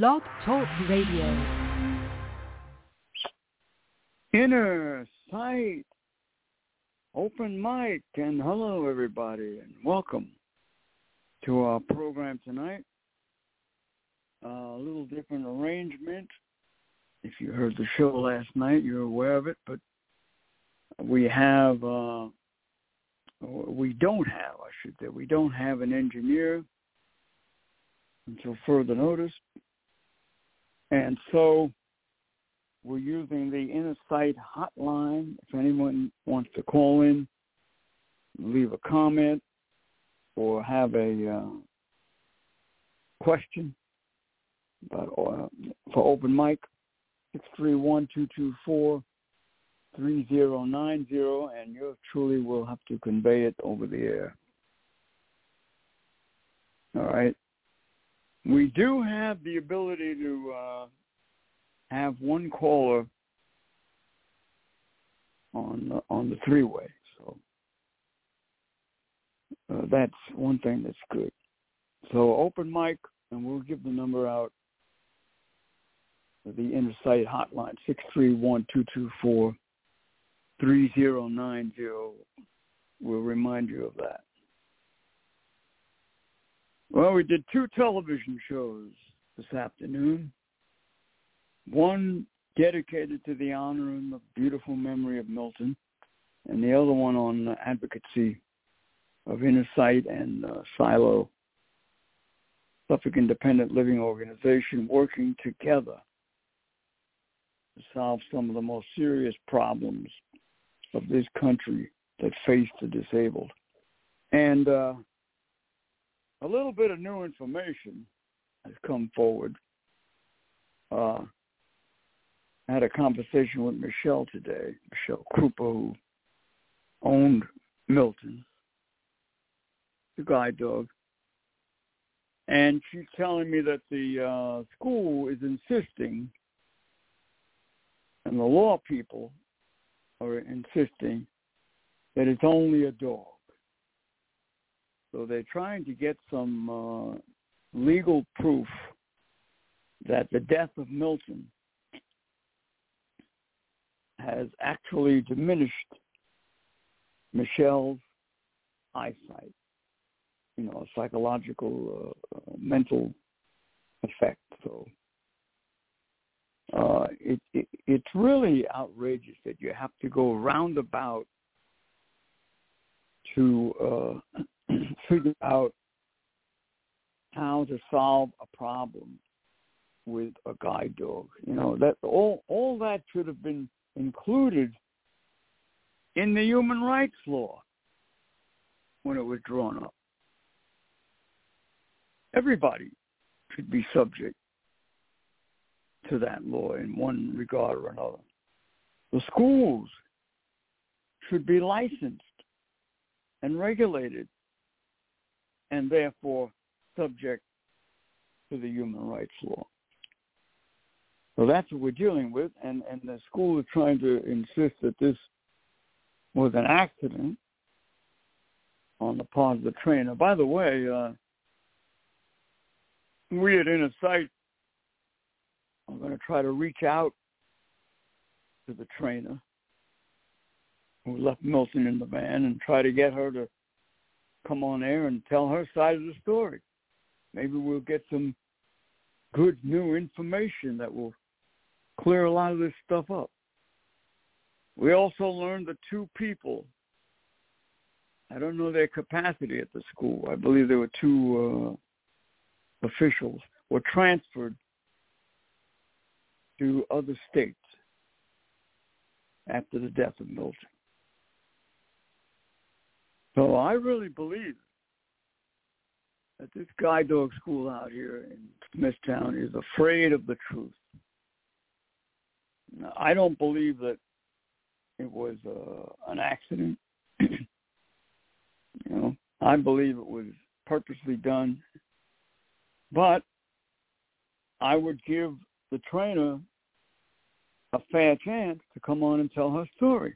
Blog Talk Radio. Inner Sight Open Mic and hello everybody and welcome to our program tonight. Uh, a little different arrangement. If you heard the show last night, you're aware of it, but we have, uh, we don't have, I should say, we don't have an engineer until further notice. And so we're using the Inner Sight hotline. If anyone wants to call in, leave a comment, or have a uh, question about, uh, for open mic, 631-224-3090, and you truly will have to convey it over the air. All right. We do have the ability to uh, have one caller on the, on the three-way, so uh, that's one thing that's good. So open mic, and we'll give the number out. The Inner Sight hotline six three one two two four three zero nine zero. We'll remind you of that. Well, we did two television shows this afternoon. One dedicated to the honor and the beautiful memory of Milton, and the other one on advocacy of Inner Sight and uh, Silo, Suffolk Independent Living Organization, working together to solve some of the most serious problems of this country that face the disabled. And uh, a little bit of new information has come forward. Uh, I had a conversation with Michelle today, Michelle Krupa, who owned Milton, the guide dog. And she's telling me that the uh, school is insisting, and the law people are insisting, that it's only a dog. So they're trying to get some uh, legal proof that the death of Milton has actually diminished Michelle's eyesight, you know, a psychological, uh, uh, mental effect. So uh, it, it, it's really outrageous that you have to go roundabout to uh, figure out how to solve a problem with a guide dog. You know that all all that should have been included in the human rights law when it was drawn up. Everybody should be subject to that law in one regard or another. The schools should be licensed and regulated and therefore subject to the human rights law. So that's what we're dealing with, and, and the school is trying to insist that this was an accident on the part of the trainer. By the way, uh, we at Inner Sight are going to try to reach out to the trainer who left Milton in the van and try to get her to come on air and tell her side of the story. Maybe we'll get some good new information that will clear a lot of this stuff up. We also learned that two people, I don't know their capacity at the school, I believe there were two uh, officials, were transferred to other states after the death of Milton. So I really believe that this guide dog school out here in Smithtown is afraid of the truth. I don't believe that it was uh, an accident. you know, I believe it was purposely done. But I would give the trainer a fair chance to come on and tell her story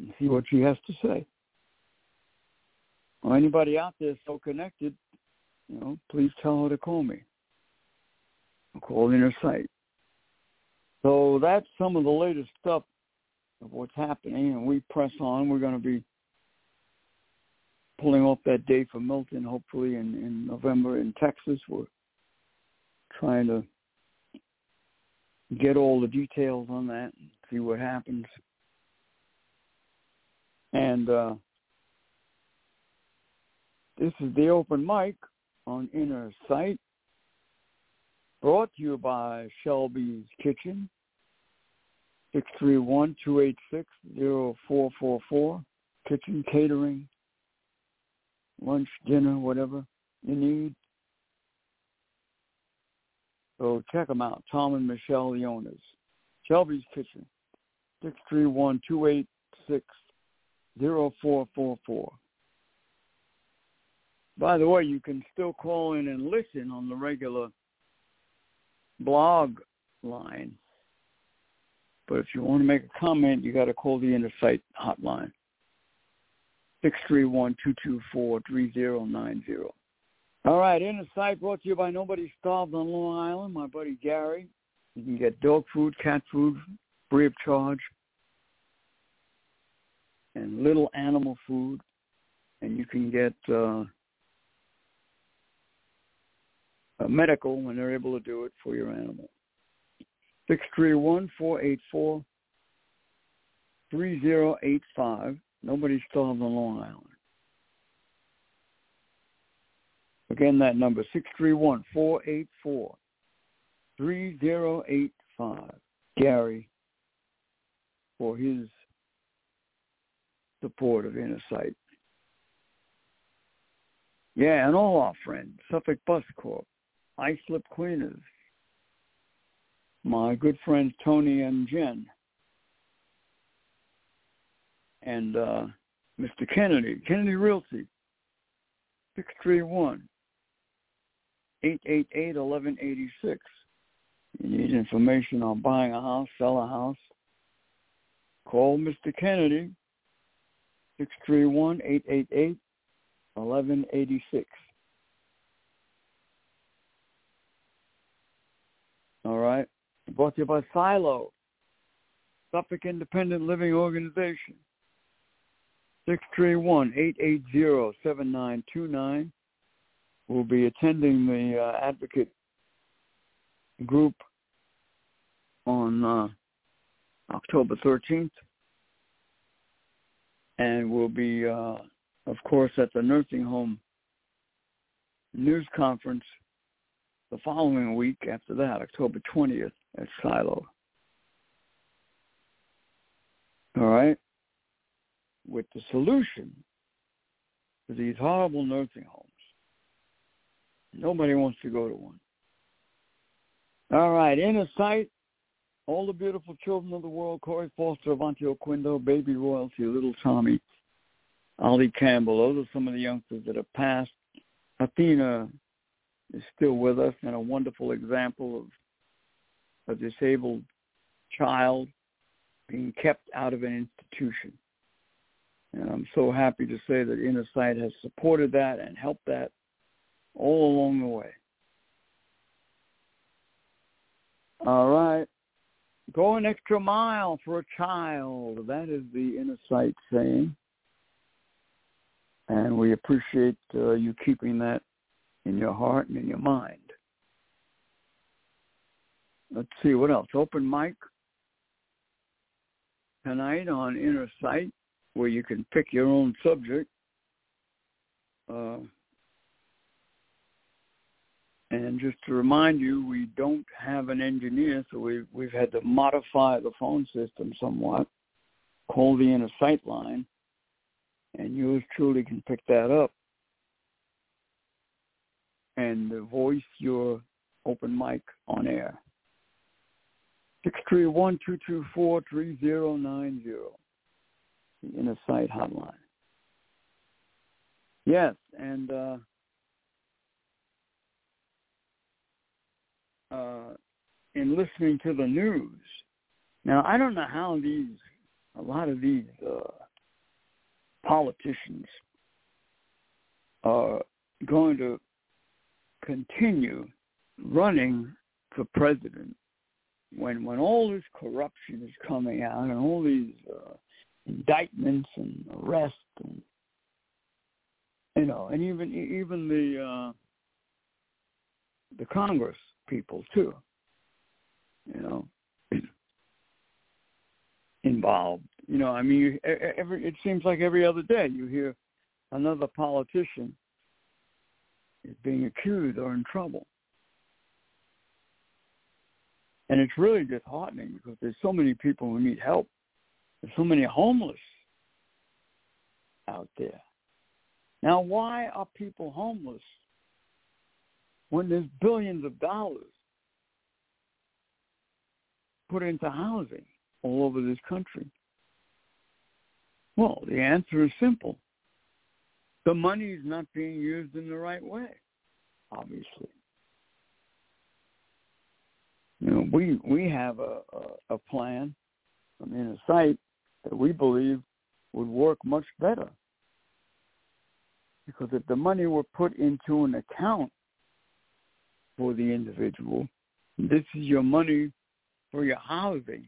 and see what she has to say. Or anybody out there so connected, you know, please tell her to call me. called Inner Sight. So that's some of the latest stuff of what's happening, and we press on. We're going to be pulling off that day for Milton, hopefully in, in November in Texas. We're trying to get all the details on that and see what happens. And uh, this is the open mic on Inner Sight, brought to you by Shelby's Kitchen, 631-286-0444, kitchen catering, lunch, dinner, whatever you need. So check them out, Tom and Michelle, the owners. Shelby's Kitchen, 631-286-0444. By the way, you can still call in and listen on the regular blog line. But if you want to make a comment, you got to call the Inner Sight hotline, 631-224-3090. All right, Inner Sight brought to you by Nobody Starved on Long Island, my buddy Gary. You can get dog food, cat food, free of charge, and little animal food. And you can get uh, a medical when they're able to do it for your animal. 631-484-3085. Nobody starved on Long Island. Again, that number, 631-484-3085. Gary, for his support of Inner Sight. Yeah, and all our friends, Suffolk Bus Corp, Islip Cleaners, my good friends Tony and Jen, and uh, Mr. Kennedy, Kennedy Realty, 631 888 1186. You need information on buying a house, sell a house, call Mr. Kennedy, 631 888 1186. All right. Brought to you by Silo, Suffolk Independent Living Organization. 631-880-7929. We'll be attending the uh, advocate group on uh, October 13th. And we'll be, uh, of course, at the nursing home news conference the following week after that, October 20th at Silo. All right? With the solution to these horrible nursing homes. Nobody wants to go to one. All right, Inner Sight, all the beautiful children of the world, Corey Foster, Avanti Oquindo, Baby Royalty, Little Tommy, Ollie Campbell. Those are some of the youngsters that have passed. Athena is still with us and a wonderful example of a disabled child being kept out of an institution. And I'm so happy to say that Inner Sight has supported that and helped that all along the way. All right. Go an extra mile for a child. That is the Inner Sight saying. And we appreciate uh, you keeping that in your heart and in your mind. Let's see what else. Open mic tonight on Inner Sight, where you can pick your own subject. Uh, and just to remind you, we don't have an engineer, so we've we've had to modify the phone system somewhat. Call the Inner Sight line, and yours truly can pick that up and voice your open mic on air. 631-224-3090, the Inner Sight Hotline. Yes, and uh, uh, in listening to the news, now I don't know how these, a lot of these uh, politicians are going to continue running for president when when all this corruption is coming out and all these uh, indictments and arrests and you know and even even the uh, the Congress people too, you know, involved. You know, I mean, every it seems like every other day you hear another politician is being accused or in trouble. And it's really disheartening because there's so many people who need help. There's so many homeless out there. Now, why are people homeless when there's billions of dollars put into housing all over this country? Well, the answer is simple. The money is not being used in the right way, obviously. You know, we we have a, a, a plan, I mean, a site that we believe would work much better. Because if the money were put into an account for the individual, this is your money for your housing.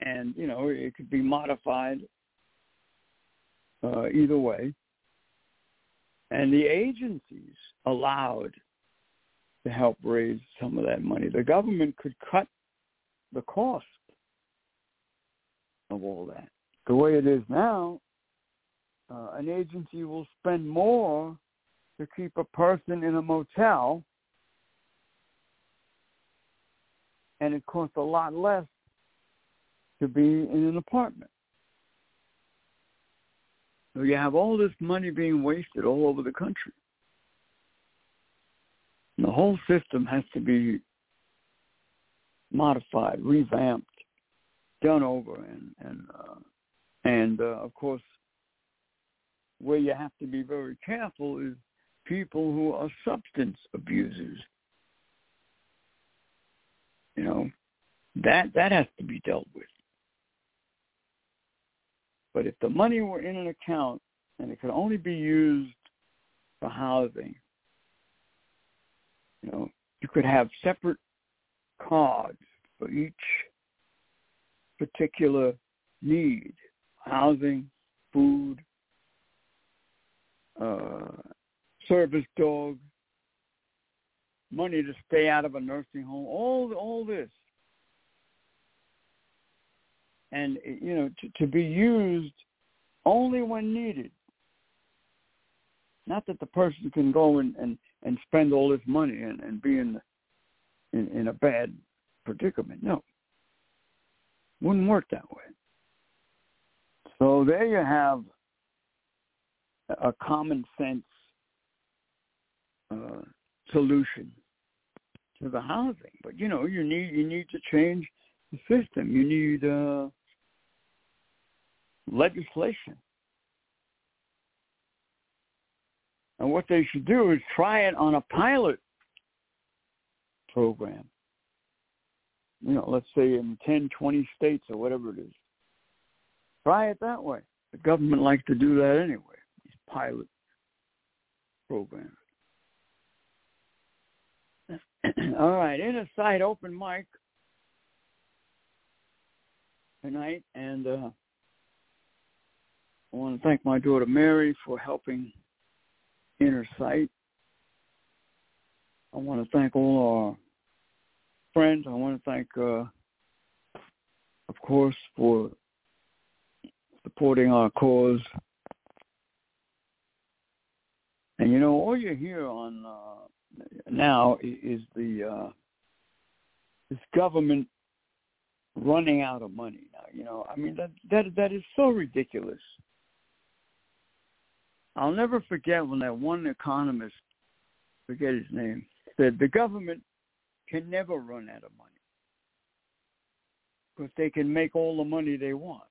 And, you know, it could be modified uh, either way. And the agencies allowed to help raise some of that money. The government could cut the cost of all that. The way it is now, uh, an agency will spend more to keep a person in a motel, and it costs a lot less to be in an apartment. So you have all this money being wasted all over the country. And the whole system has to be modified, revamped, done over, and and uh, and uh, of course, where you have to be very careful is people who are substance abusers. You know, that that has to be dealt with. But if the money were in an account and it could only be used for housing, you know, you could have separate cards for each particular need, housing, food, uh, service dog, money to stay out of a nursing home, all all this and you know to, to be used only when needed. Not that the person can go and and, and spend all this money and, and be in, in in a bad predicament. No, wouldn't work that way. So there you have a common sense uh, solution to the housing. But you know, you need you need to change the system. You need uh, legislation. And what they should do is try it on a pilot program. You know, let's say in 10, 20 states or whatever it is. Try it that way. The government likes to do that anyway, these pilot programs. All right, inner sight open mic tonight, and uh, I want to thank my daughter Mary for helping Inner Sight. I want to thank all our friends. I want to thank, uh, of course, for supporting our cause. And you know, all you hear on uh, now is the uh, this government running out of money. Now, you know, I mean that that that is so ridiculous. I'll never forget when that one economist, forget his name, said the government can never run out of money because they can make all the money they want,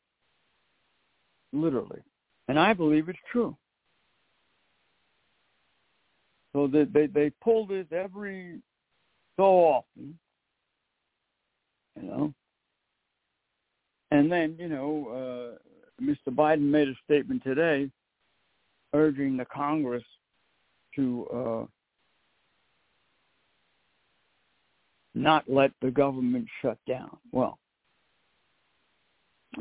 literally. And I believe it's true. So they they, they pull this every so often, you know. And then you know, uh, Mr. Biden made a statement today urging the Congress to uh, not let the government shut down. Well,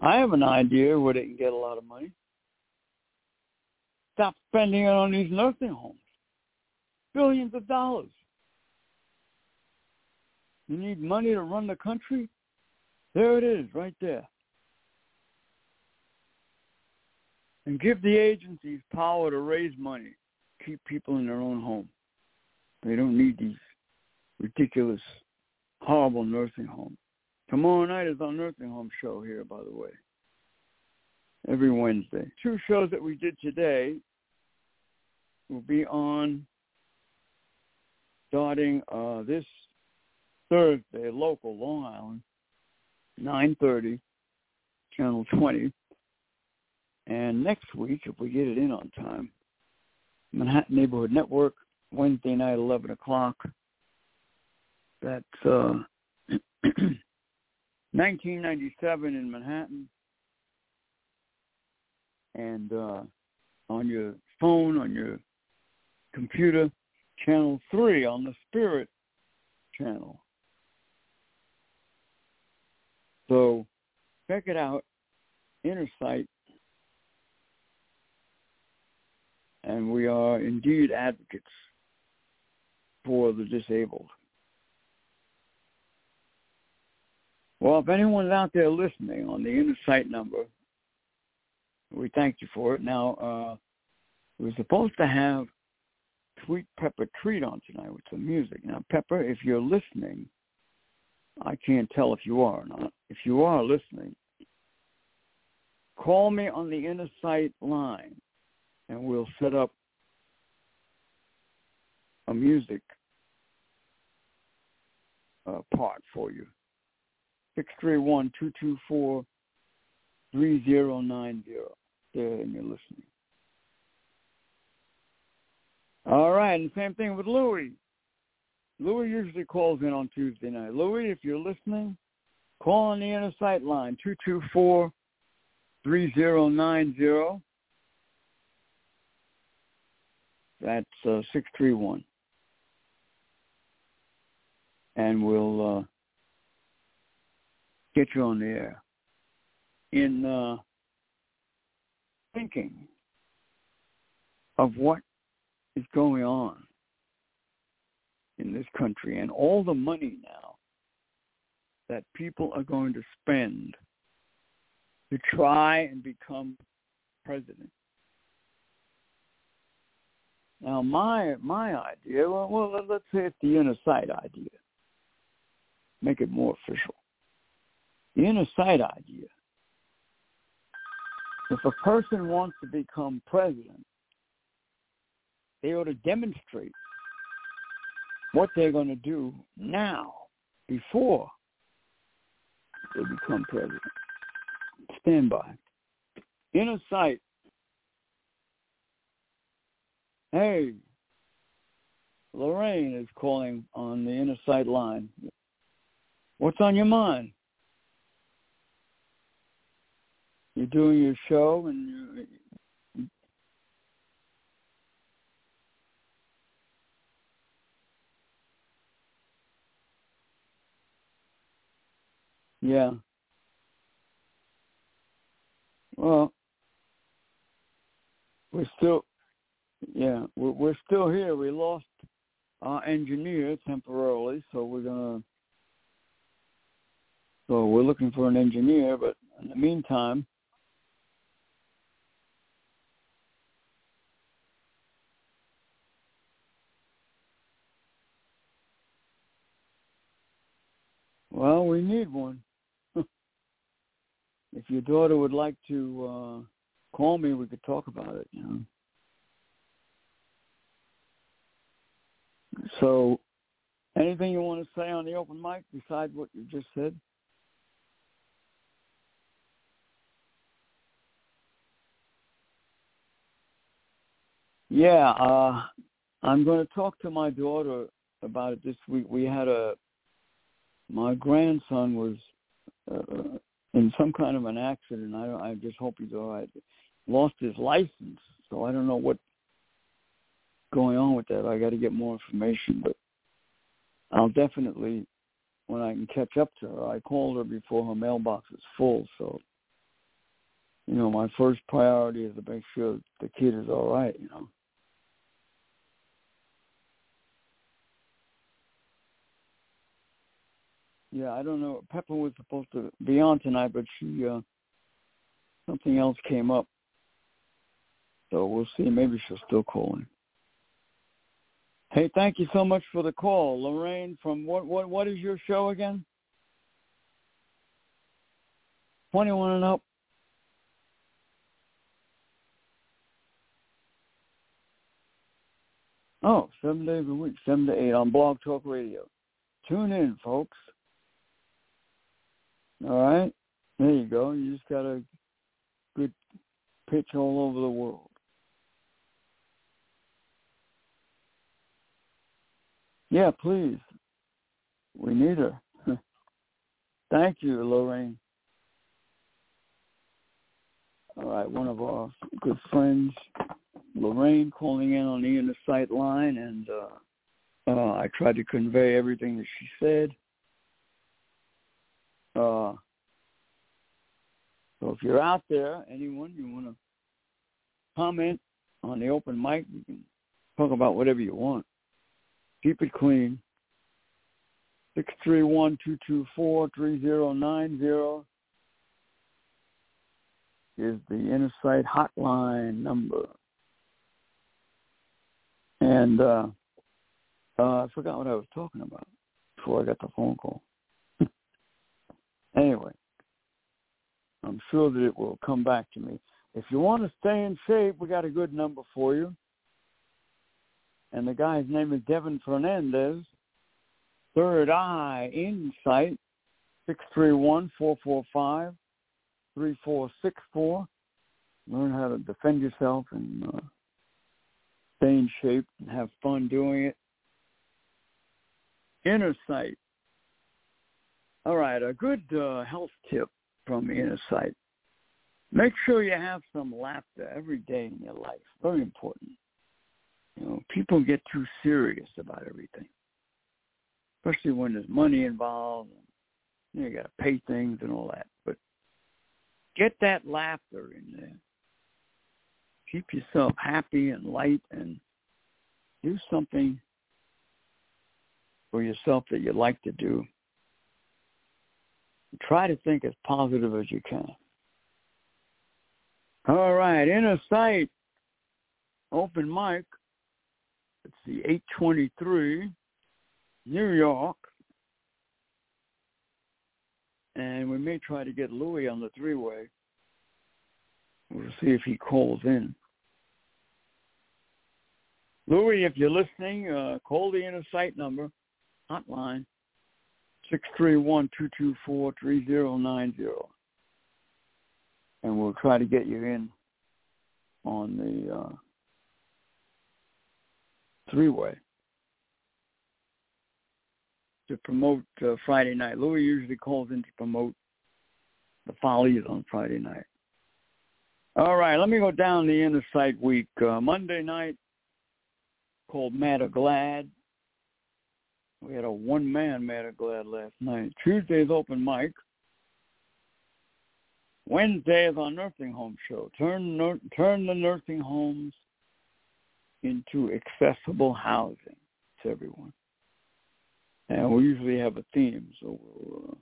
I have an idea where they can get a lot of money. Stop spending it on these nursing homes. Billions of dollars. You need money to run the country? There it is, right there. And give the agencies power to raise money, keep people in their own home. They don't need these ridiculous, horrible nursing homes. Tomorrow night is our nursing home show here, by the way. Every Wednesday. Two shows that we did today will be on starting uh, this Thursday, local, Long Island, 9.30, Channel 20. And next week, if we get it in on time, Manhattan Neighborhood Network, Wednesday night, 11 o'clock. That's uh, 1997 in Manhattan. And uh, on your phone, on your computer, channel 3 on the Spirit channel. So check it out, Inner Sight. And we are indeed advocates for the disabled. Well, if anyone's out there listening on the Inner Sight number, we thank you for it. Now, uh, we're supposed to have Sweet Pepper Treat on tonight with some music. Now, Pepper, if you're listening, I can't tell if you are or not. If you are listening, call me on the Inner Sight line, and we'll set up a music uh, part for you. Six three one two two four three zero nine zero. There, and you're listening. All right, and same thing with Louis. Louis usually calls in on Tuesday night. Louis, if you're listening, call on the inner sight line, 224-3090. That's uh, 631. And we'll uh, get you on the air. In uh, thinking of what is going on in this country and all the money now that people are going to spend to try and become president. Now, my my idea, well, well, let's say it's the inner sight idea. Make it more official. The inner sight idea. If a person wants to become president, they ought to demonstrate what they're going to do now before they become president. Stand by. Inner sight. Hey, Lorraine is calling on the inner sight line. What's on your mind? You're doing your show and you, Yeah. Well, we're still, yeah, we're, we're still here. We lost our engineer temporarily, so we're gonna, so we're looking for an engineer. But in the meantime, well, we need one if your daughter would like to uh, call me, we could talk about it. You know. So, anything you want to say on the open mic besides what you just said? Yeah, uh, I'm going to talk to my daughter about it this week. We had a my grandson was uh, in some kind of an accident. I I just hope he's all right. Lost his license, so I don't know what's going on with that. I got to get more information, but I'll definitely when I can catch up to her. I called her before her mailbox is full, so you know, my first priority is to make sure the kid is all right, you know. Yeah, I don't know. Pepper was supposed to be on tonight, but she uh something else came up. So we'll see. Maybe she'll still call in. Hey, thank you so much for the call, Lorraine. From what what what is your show again? Twenty one and up. Oh, seven days a week, seven to eight on Blog Talk Radio. Tune in, folks. All right, there you go. You just got a good pitch all over the world. Yeah, please. We need her. Thank you, Lorraine. All right, one of our good friends, Lorraine, calling in on the inner sight line, and uh, uh, I tried to convey everything that she said. Uh, so if you're out there, anyone, you want to comment on the open mic, you can talk about whatever you want. Keep it clean. Six three one two two four three zero nine zero is the Inner Sight hotline number. And uh, uh, I forgot what I was talking about before I got the phone call. Anyway, I'm sure that it will come back to me. If you want to stay in shape, we got a good number for you and the guy's name is Devin Fernandez. Third Eye Insight, six three one four four five three four six four. Learn how to defend yourself and uh, stay in shape and have fun doing it. Inner Sight. All right, a good uh, health tip from Inner Sight. Make sure you have some laughter every day in your life. Very important. You know, people get too serious about everything, especially when there's money involved. And, you, know, you got to pay things and all that. But get that laughter in there. Keep yourself happy and light, and do something for yourself that you like to do. Try to think as positive as you can. All right, inner sight, open mic. It's the 823 New York. And we may try to get Louis on the three-way. We'll see if he calls in. Louis, if you're listening, uh, call the inner sight number, hotline, 631-224-3090. And we'll try to get you in on the uh, three-way to promote uh, Friday night. Louis usually calls in to promote the Follies on Friday night. All right, let me go down the inner sight week. Uh, Monday night called Mad or Glad. We had a one-man Mad or Glad last night. Tuesday's open mic. Wednesday is our nursing home show. Turn turn the nursing homes into accessible housing to everyone. And we usually have a theme, so we'll uh,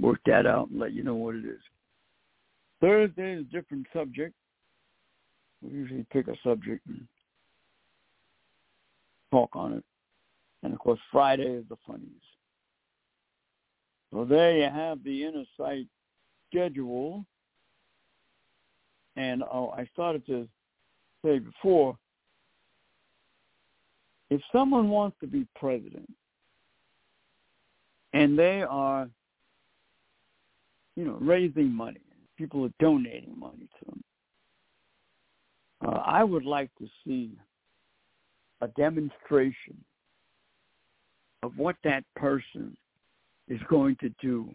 work that out and let you know what it is. Thursday is a different subject. We usually pick a subject and talk on it. And of course, Friday is the funnies. So there you have the inner sight schedule and uh, I started to say before, if someone wants to be president and they are, you know, raising money, people are donating money to them, uh, I would like to see a demonstration of what that person is going to do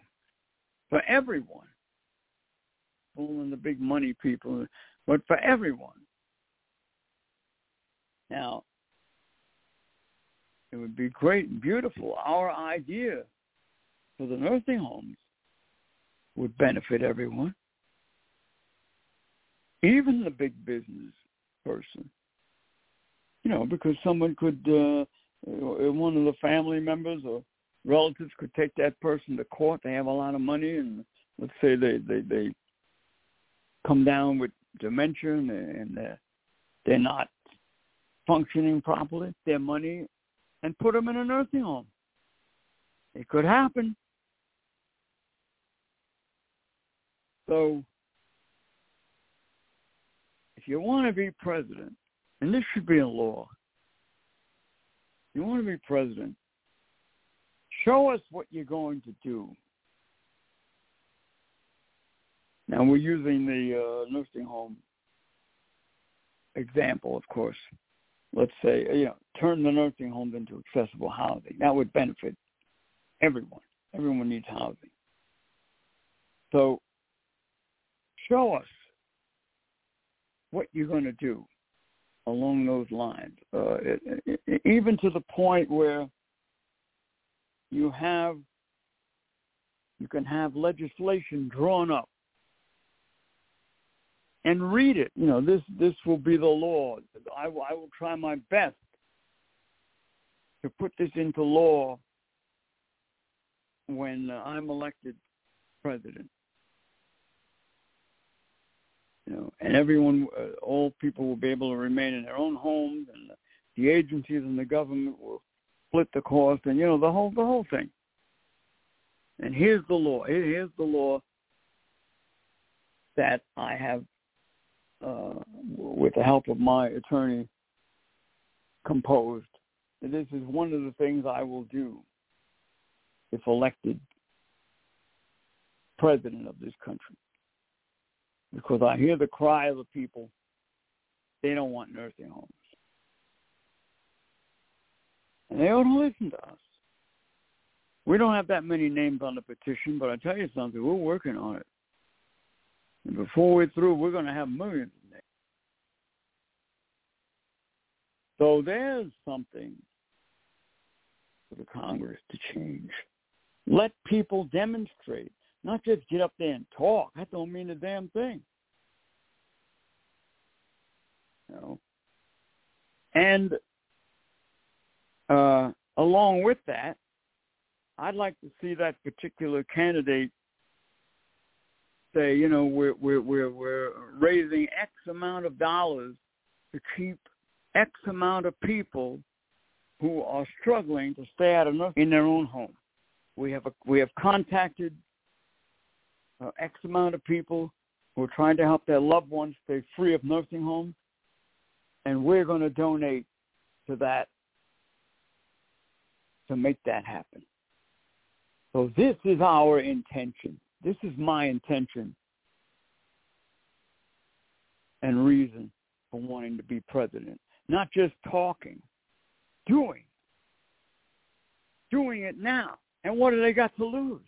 for everyone and the big money people, but for everyone. Now, It would be great and beautiful. Our idea for the nursing homes would benefit everyone, even the big business person. You know, because someone could, uh, one of the family members or relatives could take that person to court. They have a lot of money, and let's say they they they come down with dementia and and they're, they're not functioning properly. Their money and put them in a nursing home. It could happen. So if you want to be president, and this should be a law, you want to be president, show us what you're going to do. Now we're using the uh, nursing home example, of course. Let's say, you know, turn the nursing homes into accessible housing. That would benefit everyone. Everyone needs housing. So show us what you're going to do along those lines, uh, it, it, even to the point where you have you can have legislation drawn up and read it. You know, this this will be the law. I, I will try my best to put this into law when I'm elected president you know, and everyone, uh, all people will be able to remain in their own homes, and the agencies and the government will split the cost, and you know the whole the whole thing. And here's the law. Here's the law that I have, uh, with the help of my attorney, composed. And this is one of the things I will do if elected president of this country because I hear the cry of the people. They don't want nursing homes. And they don't listen to us. We don't have that many names on the petition, but I tell you something, we're working on it. And before we're through, we're going to have millions of names. So there's something for the Congress to change. Let people demonstrate. Not just get up there and talk. That don't mean a damn thing. You know. And uh, along with that, I'd like to see that particular candidate say, you know, we're we're we're we're raising X amount of dollars to keep X amount of people who are struggling to stay out of in their own home. We have a, we have contacted uh, X amount of people who are trying to help their loved ones stay free of nursing homes, and we're going to donate to that to make that happen. So this is our intention. This is my intention and reason for wanting to be president. Not just talking, doing. Doing it now. And what do they got to lose?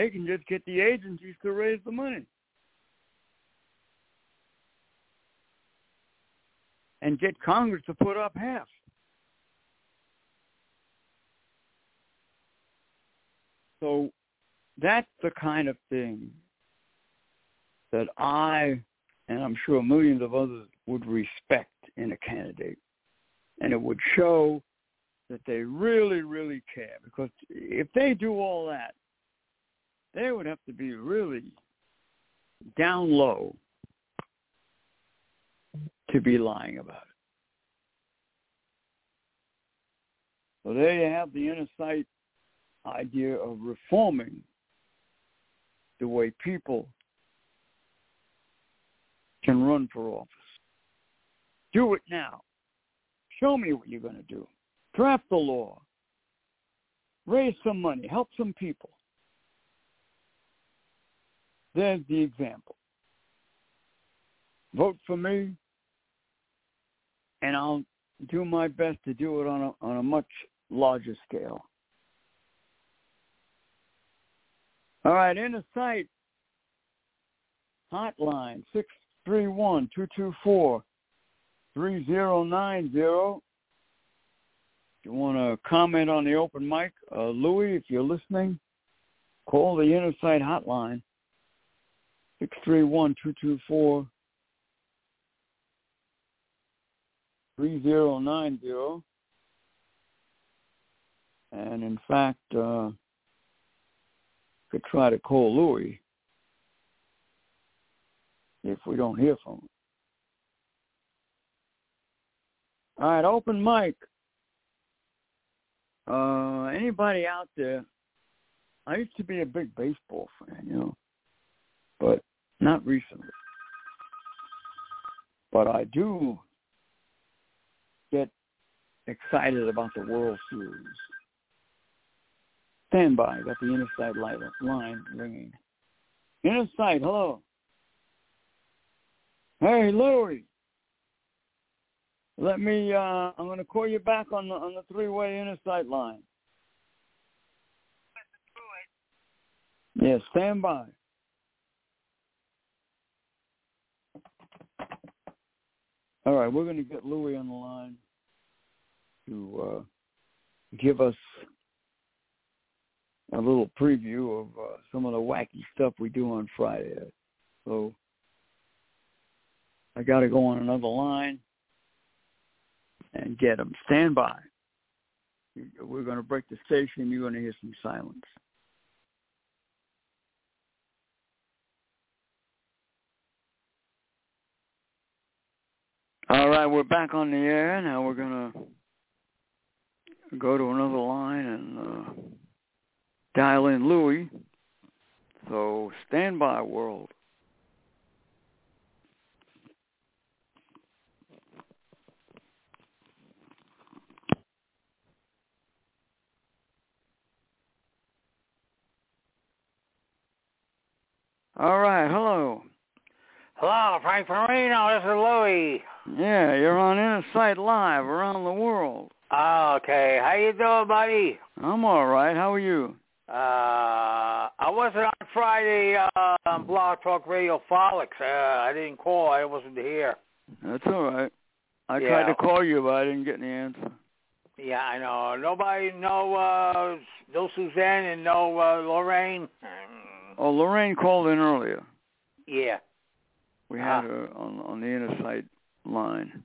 They can just get the agencies to raise the money. And get Congress to put up half. So that's the kind of thing that I, and I'm sure millions of others, would respect in a candidate. And it would show that they really, really care. Because if they do all that, they would have to be really down low to be lying about it. So there you have the inner sight idea of reforming the way people can run for office. Do it now. Show me what you're going to do. Draft the law. Raise some money. Help some people. There's the example. Vote for me, and I'll do my best to do it on a, on a much larger scale. All right, inner sight hotline six three one two two four three zero nine zero. you want to comment on the open mic, uh, Louis, if you're listening, call the Inner Sight hotline, six three one two two four three zero nine zero. And in fact, uh, could try to call Louis if we don't hear from him. All right, open mic. Uh, anybody out there? I used to be a big baseball fan, you know, but not recently. But I do get excited about the World Series. Stand by. Got the inner sight light line ringing. Inner sight, hello. Hey, Louis. Let me. Uh, I'm going to call you back on the on the three-way inner sight line. Yes, yeah, stand by. All right, we're going to get Louis on the line to uh, give us a little preview of uh, some of the wacky stuff we do on Friday. So I got to go on another line and get them. Stand by. We're going to break the station. You're going to hear some silence. All right, we're back on the air. Now we're going to go to another line and uh, dial in Louis. So stand by, world. All right, hello. Hello, Frank Marino. This is Louis. Yeah, you're on Inner Sight Live around the world. Oh, okay. How you doing, buddy? I'm all right. How are you? Uh, I wasn't on Friday uh, on Blog Talk Radio Folix. Uh, I didn't call. I wasn't here. That's all right. I Yeah. tried to call you, but I didn't get any answer. Yeah, I know. Nobody, no, uh, no Suzanne and no uh, Lorraine. Oh, Lorraine called in earlier. Yeah. We had her on on the Inner Sight line.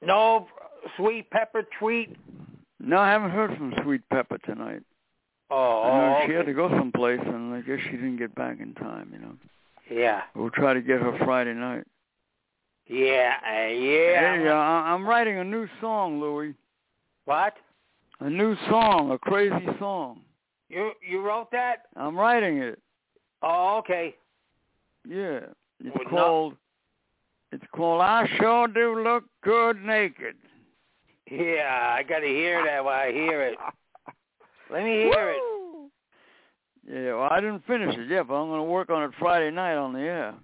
No sweet pepper tweet. No, I haven't heard from Sweet Pepper tonight. Oh, I know oh, she had to go someplace, and I guess she didn't get back in time. You know, Yeah. we'll try to get her Friday night. Yeah. Uh, yeah. Hey, uh, I'm writing a new song, Louis. What? A new song, a crazy song. You you wrote that? I'm writing it. Oh, okay. Yeah, it's Well, called. It's called "I Sure Do Look Good Naked." Yeah, I gotta hear that while I hear it. Let me hear it. Yeah, well, I didn't finish it yet, but I'm going to work on it Friday night on the air.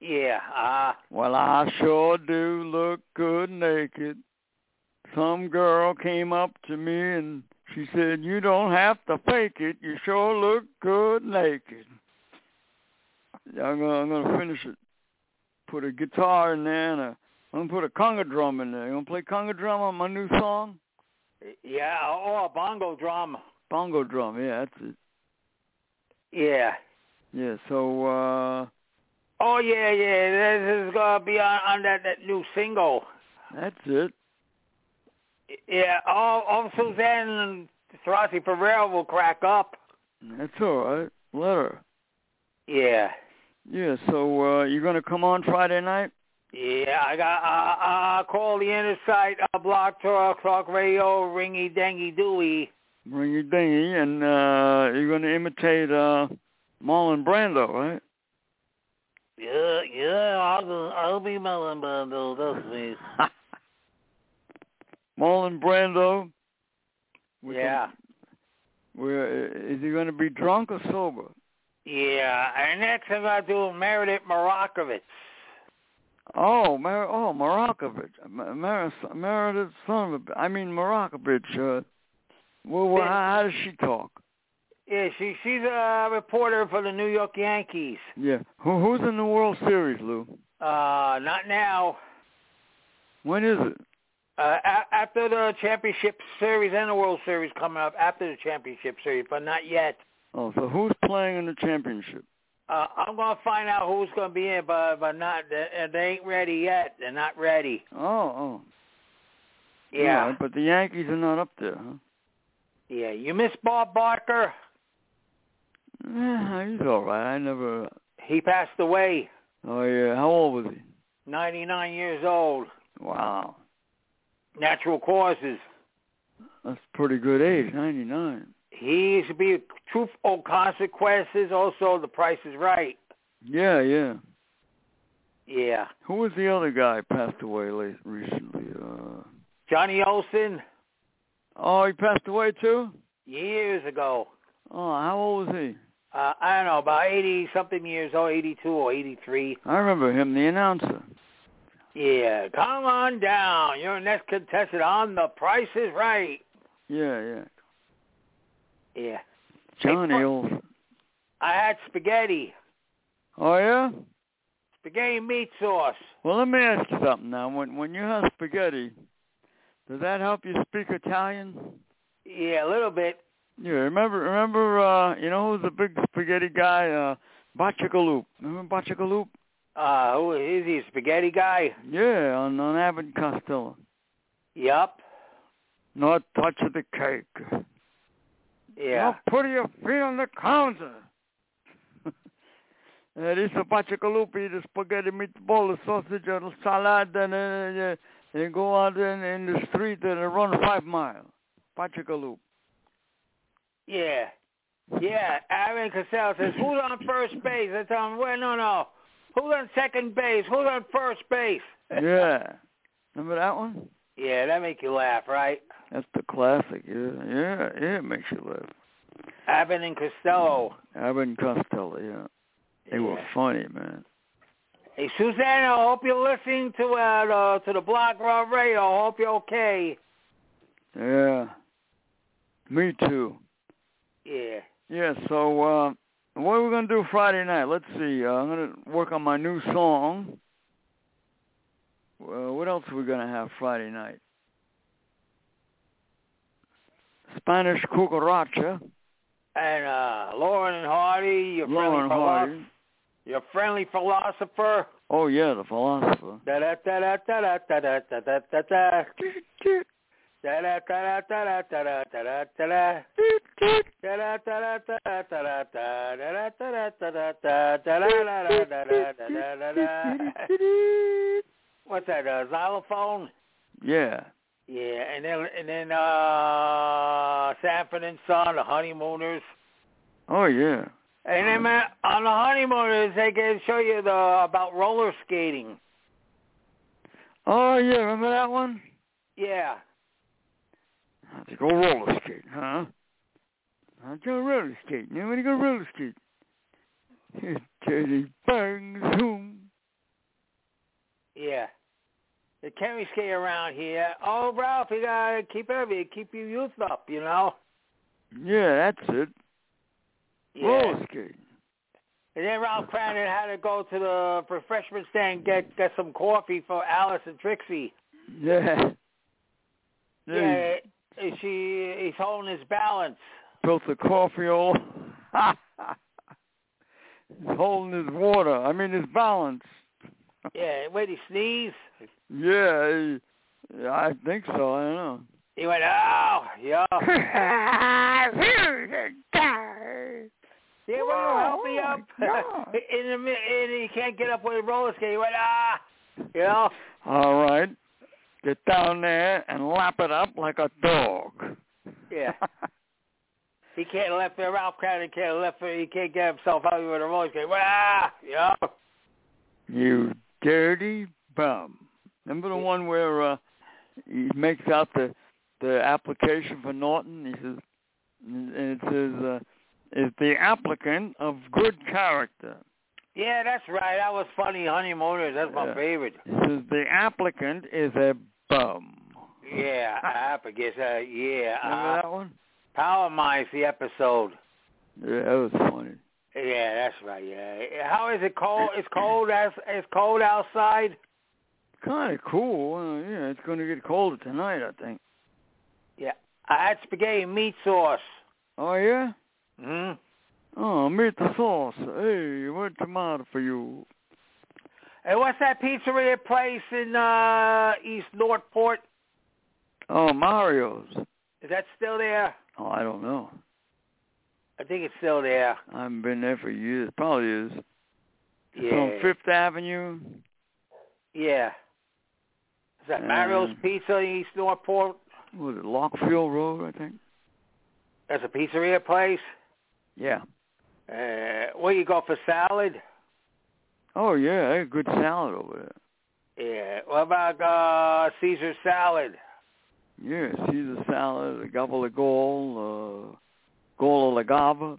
Yeah. Uh Well, I sure do look good naked. Some girl came up to me and she said, "You don't have to fake it. You sure look good naked." Yeah, I'm I'm gonna finish it. Put a guitar in there and a, I'm gonna put a conga drum in there. You gonna play conga drum on my new song? yeah, oh a bongo drum. Bongo drum, yeah, that's it. Yeah. Yeah, so uh Oh yeah, yeah. This is gonna be on, on that, that new single. that's it. Yeah, all all Suzanne and Throssi Pereira will crack up. That's all right. Let her. Yeah. Yeah, so uh you're gonna come on Friday night? Yeah, I got uh, uh call the inner sight uh, block talk talk radio ringy dangy dooey. Ringy dingy, and uh you're gonna imitate uh Marlon Brando, right? Yeah, yeah, I'll I'll be Melon Brando. that's me. Marlon Brando. Yeah. Where is he gonna be drunk or sober? Yeah, and next I'm gonna do Meredith Marakovits. Oh, Mer- oh, Marakovich, Mer- Mer- Meredith, son of a, I mean Marakovich. Uh, well, well how, how does she talk? Yeah, she she's a reporter for the New York Yankees. Yeah, Who, who's in the World Series, Lou? Uh, not now. When is it? Uh, a- after the championship series and the World Series coming up after the championship series, but not yet. Oh, so who's playing in the championship? Uh, I'm gonna find out who's gonna be in, but but not they, they ain't ready yet. They're not ready. Oh, oh. Yeah, right, but the Yankees are not up there, huh? yeah. You miss Bob Barker? Yeah, he's all right. I never. He passed away, Oh yeah, how old was he? 99 years old. Wow, Natural causes. that's pretty good age, ninety nine. He used to be Truth or Consequences. Also, The Price is Right. Yeah, yeah. Yeah. Who was the other guy passed away late recently? Uh Johnny Olson, Oh, he passed away too? years ago. Oh, how old was he? Uh, I don't know, about 80 something years old, 82 or 83. I remember him, the announcer. Yeah, come on down. You're next contestant on The Price is Right. Yeah, yeah. Yeah. Johnny Hey, Olson. I had spaghetti, Oh yeah? spaghetti meat sauce. Well, let me ask you something now. When when you have spaghetti, does that help you speak Italian? Yeah, a little bit. Yeah, remember remember uh you know who's the big spaghetti guy, uh Bacicaloop. Remember Bacicaloop? Uh, who is he? A spaghetti guy? Yeah, on on Abbott Costello. Yup. Not touch the cake. Yeah. Put your feet on the counter. Uh, this is Bacicaloop, eat the spaghetti meatball, the sausage, and the salad, and uh, and go out in, in the street and run five miles. Bacicaloop. Yeah. Yeah. Aaron Cassell says, who's on first base? I tell him, well, no, no. Who's on second base? Who's on first base? Yeah. Remember that one? Yeah, that make you laugh, right? That's the classic. Yeah, yeah, yeah. It makes you laugh. Abbott and Costello. Abbott and Costello. Yeah, they were funny, man. Hey, Susanna, I hope you're listening to uh, the, to the Block Raw Radio. I hope you're okay. Yeah. Me too. Yeah. Yeah. So, uh, what are we gonna do Friday night? Let's see. Uh, I'm gonna work on my new song. Uh, what else are we gonna have Friday night? Spanish cucaracha. And uh, Laurel and Hardy, your Lauren friendly philosopher. Hardy. Your friendly philosopher. Oh yeah, the philosopher. Da da da da da da da da da da da what's that? A xylophone. Yeah. Yeah, and then and then uh Sanford and Son, the honeymooners. Oh yeah. And then man, on the honeymooners, they can show you the about roller skating. Oh yeah, remember that one? Yeah. How'd you go roller skate, huh? How'd you go roller skate? to go roller skate. It's Teddy Bang Zoom. Yeah. The carry skate around here. Oh, Ralph, you gotta keep every keep your youth up, you know. Yeah, that's it. Yeah. Roller skate. And then Ralph Cranon had to go to the refreshment stand and get get some coffee for Alice and Trixie. Yeah. Yeah. and She he's holding his balance. Built the coffee all. He's holding his water. I mean his balance. Yeah. Wait, he sneeze. Yeah, I think so. I don't know. He went, oh, yeah. Yeah, will you help me up? in the and he can't get up with a roller skate. He went, ah, you know. All right. Get down there and lap it up like a dog. Yeah. He can't left there. Ralph Cranon can't left there. He can't get himself out with a roller skate. Well, ah, you know. You dirty bum. Remember the one where uh, he makes out the the application for Norton? He says, and it says, uh, "Is the applicant of good character?" Yeah, that's right. That was funny. Honeymooners. That's my Yeah. favorite. He says, "The applicant is a bum." Yeah, I forget. Uh, yeah. Remember Uh, that one? Power Minds, the episode. Yeah, that was funny. Yeah, that's right. Yeah. How is it cold? It's cold. As it's cold outside. Kind of cool. Uh, yeah, it's going to get colder tonight, I think. Yeah. I had spaghetti and meat sauce. Oh yeah. Hmm. Oh, the sauce. Hey, what's the matter for you? Hey, what's that pizzeria place in uh East Northport? Oh, Mario's. Is that still there? Oh, I don't know. I think it's still there. I haven't been there for years. Probably is. It's Yeah. on Fifth Avenue. Yeah. Is that Mario's Pizza in East Northport? What is it, Larkfield Road, I think? That's a pizzeria place. Yeah. Uh, where you go for salad? Oh, yeah, they got good salad over there. Yeah. What about uh Caesar salad? Yeah, Caesar salad, a gobble of gol, uh, gol alla gava.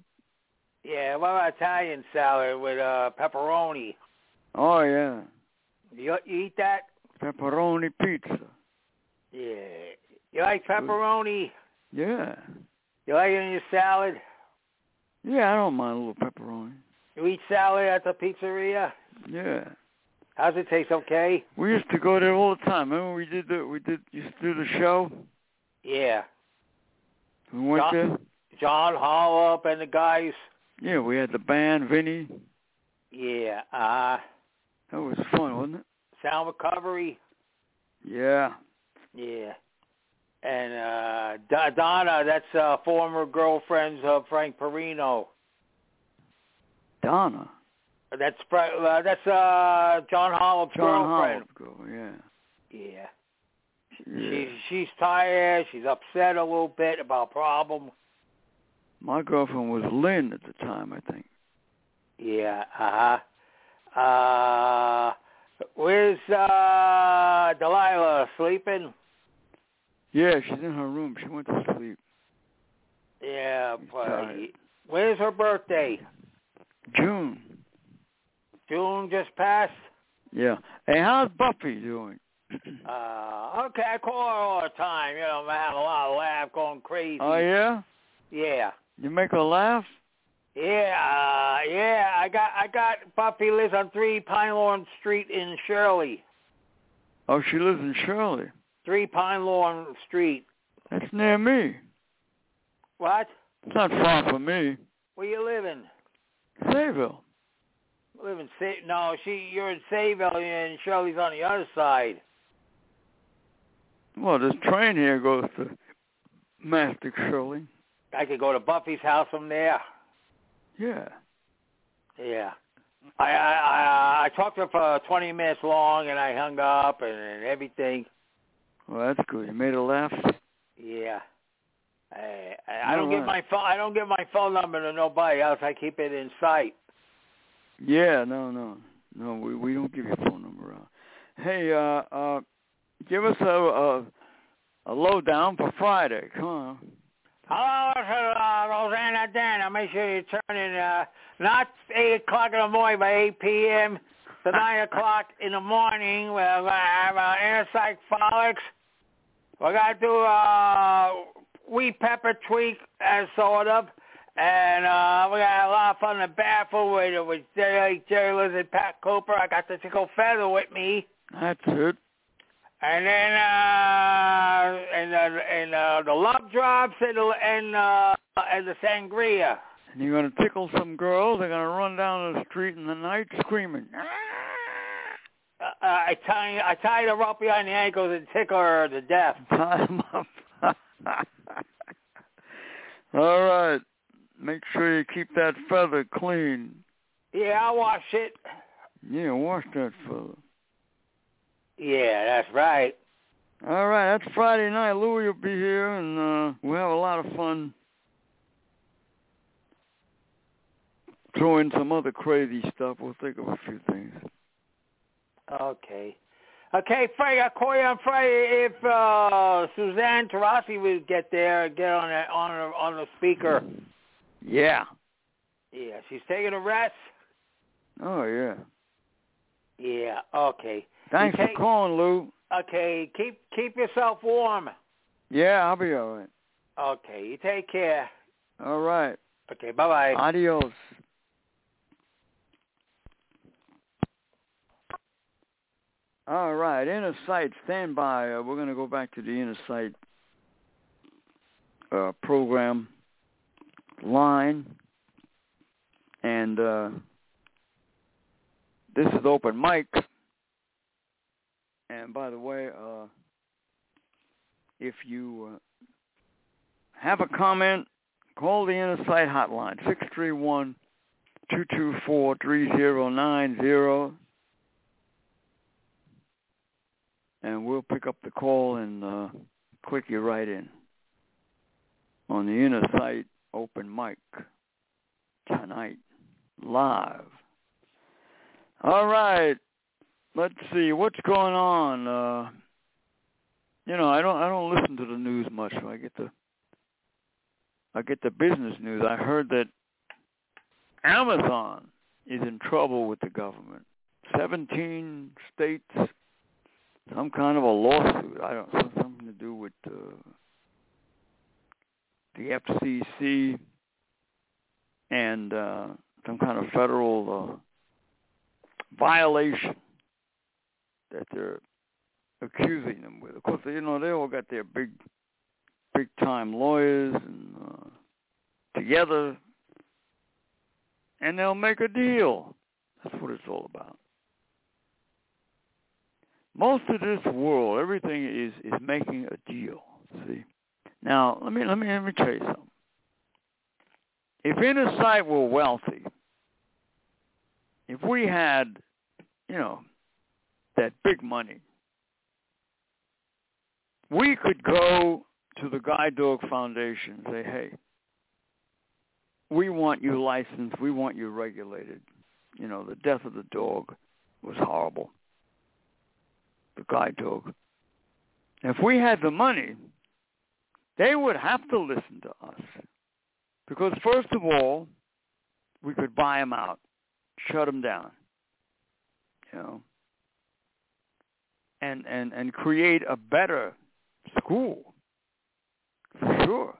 Yeah. What about Italian salad with uh pepperoni? Oh, yeah. You, you eat that? Pepperoni pizza. Yeah. You like pepperoni? Yeah. You like it in your salad? Yeah, I don't mind a little pepperoni. You eat salad at the pizzeria? Yeah. How's it taste? Okay. We used to go there all the time. Remember we did the we did used to do the show? Yeah. We went John- there? John Hollop and the guys. Yeah, we had the band, Vinny. Yeah. Uh That was fun, wasn't it? Sound Recovery. Yeah. Yeah. And uh Donna, that's uh former girlfriends of Frank Perino. Donna. That's uh, that's uh John Hollop's John girlfriend. Girl, yeah. Yeah. yeah. She's she's tired. She's upset a little bit about problem. My girlfriend was Lynn at the time, I think. Yeah. Uh huh. Uh, where's uh Delilah sleeping? Yeah, she's in her room. She went to sleep. Yeah. But where's her birthday? June. June just passed. Yeah. Hey, how's Buffy doing? Uh, okay, I call her all the time. You know, I'm having a lot of laugh, going crazy. oh yeah? Yeah. You make her laugh? Yeah, uh, yeah. I got, I got. Buffy lives on Three Pine Lawn Street in Shirley. Oh, she lives in Shirley. Three Pine Lawn Street. That's near me. What? It's not far from me. Where you living? Sayville. Live in Sa- No, she. You're in Sayville, and Shirley's on the other side. Well, this train here goes to Mastic Shirley. I could go to Buffy's house from there. Yeah. Yeah. I I I, I talked to her for 20 minutes long, and I hung up and, and everything. Well, that's good. You made her laugh. Yeah. I I I don't All give my phone. I don't give my phone number to nobody else. I keep it in sight. Yeah, no, no, no. We we don't give your phone number out. Hey, uh, uh, give us a a, a lowdown for Friday. Come on. Hello, this is uh, Rosanna Dana. Make sure you turn in uh, not eight o'clock in the morning, but eight p.m. to nine o'clock in the morning. We're gonna have uh, inner sight frolics. We're gonna do uh, wheat pepper tweak, as sort of, and uh, we got a lot of fun in the bathroom with with Jerry, Jerry Liz and Pat Cooper. I got the tickle feather with me. That's it. And then uh and uh, and uh the love drops and the and uh and the sangria. And you're gonna tickle some girls. They're gonna run down the street in the night screaming. Uh, uh, I tie I tie the rope behind the ankles and tickle her to death. Up. All right. Make sure you keep that feather clean. Yeah, I'll wash it. Yeah, wash that feather. Yeah, that's right. All right, that's Friday night. Louie will be here, and uh, we'll have a lot of fun. Throw in some other crazy stuff. We'll think of a few things. Okay. Okay, Friday. I'll call you on Friday if uh Suzanne Tarasi would get there and get on the, on the, on the speaker. Yeah. Yeah, she's taking a rest. Oh yeah. Yeah. Okay. Thanks Okay. for calling, Lou. Okay. Keep keep yourself warm. Yeah, I'll be all right. Okay. You take care. All right. Okay. Bye bye. Adios. All right, inner sight, stand by. Uh, we're going to go back to the inner sight uh, program line, and uh, this is open mic. And by the way, uh, if you uh, have a comment, call the inner sight hotline six three one two two four three zero nine zero. and we'll pick up the call and uh, click you right in on the inner sight open mic tonight live. All right, let's see what's going on. Uh, you know, I don't I don't listen to the news much. So I get the I get the business news. I heard that Amazon is in trouble with the government. Seventeen states some kind of a lawsuit. I don't something to do with uh, the FCC and uh, some kind of federal uh, violation that they're accusing them with. Of course, you know they all got their big, big time lawyers and uh, together, and they'll make a deal. That's what it's all about most of this world, everything is is making a deal. See, now let me let me let me tell you something. If inner sight were wealthy, if we had, you know, that big money, we could go to the Guide Dog Foundation and say, hey, we want you licensed, we want you regulated. You know, the death of the dog was horrible the guide dog. If we had the money, they would have to listen to us. Because first of all, we could buy them out, shut them down, you know, and, and, and create a better school, for sure.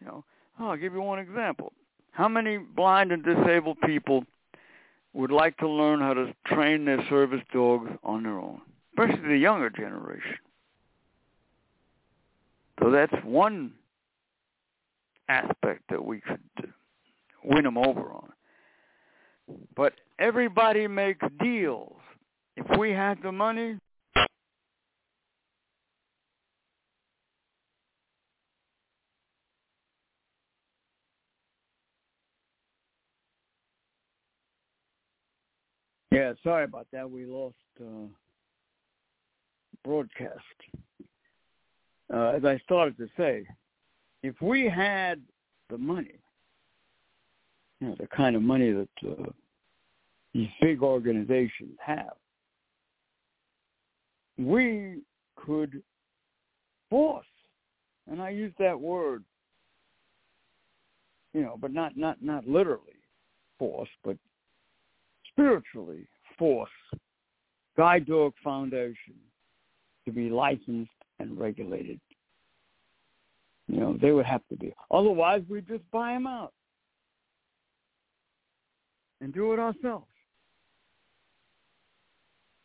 You know, oh, I'll give you one example. How many blind and disabled people would like to learn how to train their service dogs on their own? especially the younger generation. So that's one aspect that we could win them over on. But everybody makes deals. If we had the money, Yeah, sorry about that. We lost uh, broadcast. Uh, as I started to say, if we had the money, you know, the kind of money that uh, these big organizations have, we could force, and I use that word, you know, but not not not literally force, but spiritually force Guide Dog Foundation to be licensed and regulated. You know, they would have to be. Otherwise, we'd just buy them out and do it ourselves.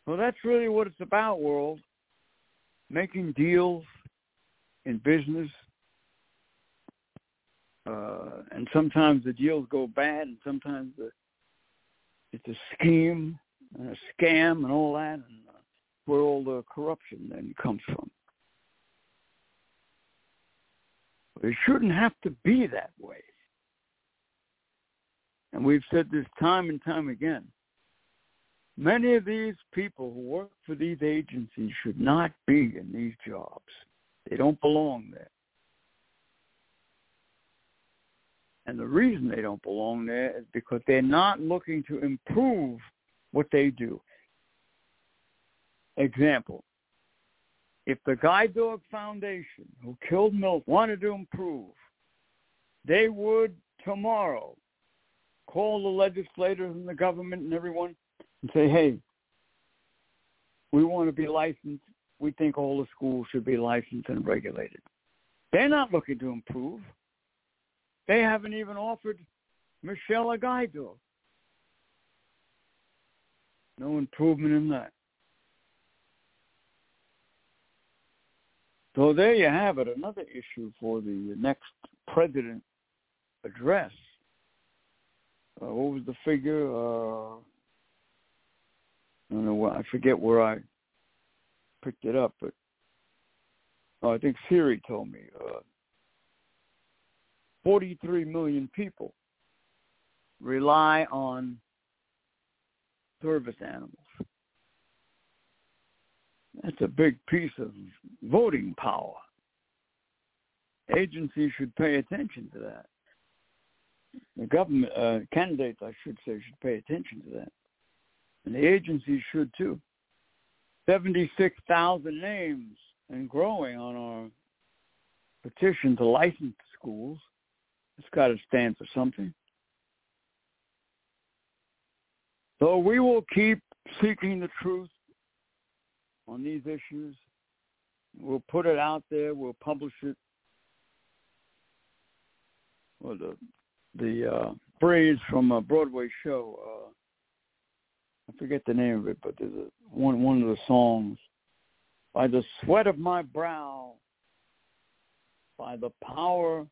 So that's really what it's about, world. Making deals in business. Uh, and sometimes the deals go bad, and sometimes the, it's a scheme and a scam and all that. And where all the corruption then comes from. It shouldn't have to be that way. And we've said this time and time again. Many of these people who work for these agencies should not be in these jobs. They don't belong there. And the reason they don't belong there is because they're not looking to improve what they do. Example, if the Guide Dog Foundation, who killed Milt, wanted to improve, they would tomorrow call the legislators and the government and everyone and say, hey, we want to be licensed. We think all the schools should be licensed and regulated. They're not looking to improve. They haven't even offered Michelle a guide. No improvement in that. So there you have it, another issue for the next president address. Uh, what was the figure? Uh, don't know. What, I forget where I picked it up, but oh, I think Siri told me. Uh, 43 million people rely on service animals. That's a big piece of voting power. Agencies should pay attention to that. The government uh, candidates, I should say, should pay attention to that, and the agencies should too. Seventy-six thousand names and growing on our petition to license schools. It's got to stand for something. So we will keep seeking the truth on these issues. We'll put it out there. We'll publish it. Well, the the uh, phrase from a Broadway show. I forget the name of it, but there's a, one one of the songs. By the sweat of my brow, by the power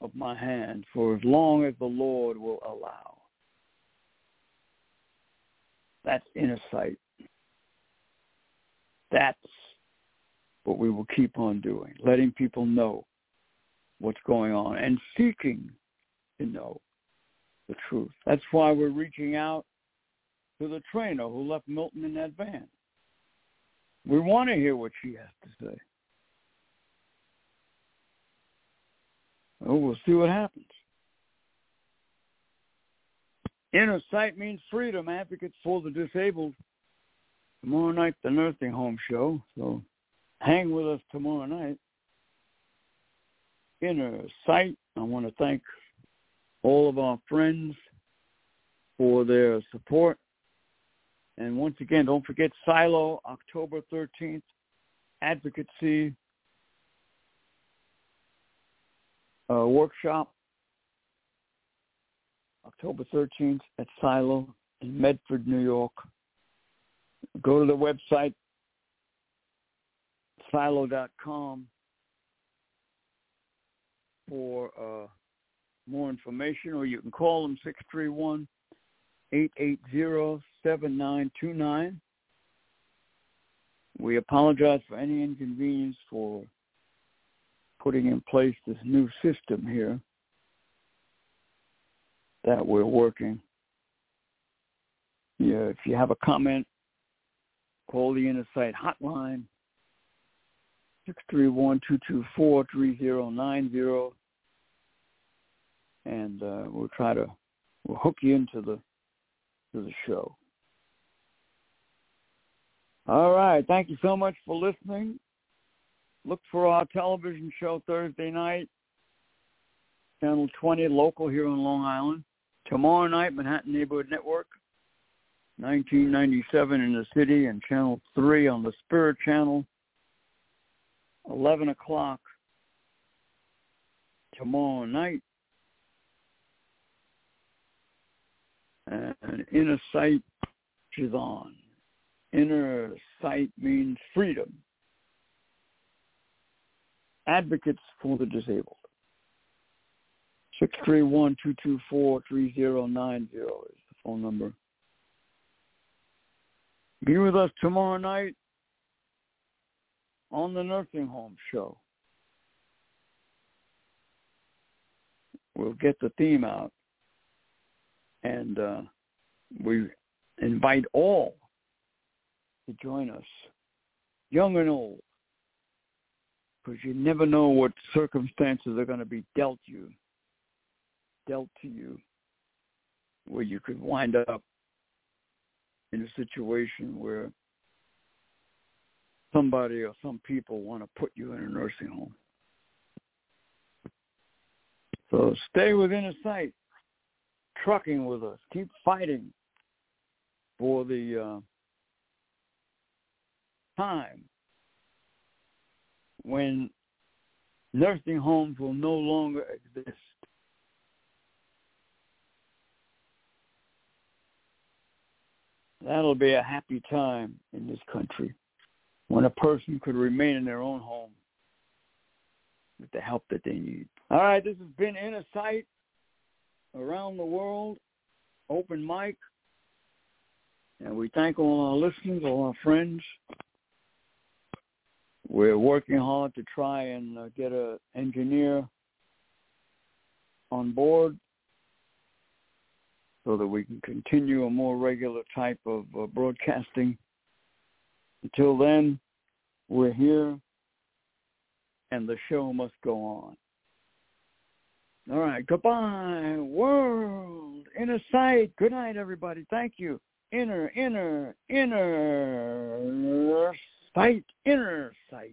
of my hand, for as long as the Lord will allow. That's inner sight. That's what we will keep on doing, letting people know what's going on and seeking to know the truth. That's why we're reaching out to the trainer who left Milton in that van. We want to hear what she has to say. Well, we'll see what happens. Inner sight means freedom. Advocates for the disabled. Tomorrow night, the nursing home show. So hang with us tomorrow night. Inner sight. I want to thank all of our friends for their support. And once again, don't forget Silo, October 13th, advocacy uh, workshop October 13th at Silo in Medford, New York. Go to the website, silo.com, for uh, more information, or you can call them 631-880-7929. We apologize for any inconvenience for putting in place this new system here that we're working. Yeah, if you have a comment, call the Inner Sight hotline, 631-224-3090, and uh, we'll try to we'll hook you into the to the show. All right, thank you so much for listening. Look for our television show Thursday night, Channel 20, local here on Long Island. Tomorrow night, Manhattan Neighborhood Network, 1997 in the city, and Channel 3 on the Spirit Channel, 11 o'clock tomorrow night. And Inner Sight is on. Inner Sight means freedom. Advocates for the disabled. 631-224-3090 is the phone number. Be with us tomorrow night on the Nursing Home Show. We'll get the theme out. And uh, we invite all to join us, young and old, because you never know what circumstances are going to be dealt you dealt to you where you could wind up in a situation where somebody or some people want to put you in a nursing home. So stay with inner sight, trucking with us. Keep fighting for the uh, time when nursing homes will no longer exist. That'll be a happy time in this country. when a person could remain in their own home with the help that they need. All right, this has been Inner Sight around the world, open mic. And we thank all our listeners, all our friends. We're working hard to try and uh, get an engineer on board so that we can continue a more regular type of uh, broadcasting. Until then, we're here and the show must go on. All right, goodbye, world, inner sight. Good night, everybody. Thank you. Inner, inner, inner sight, inner sight.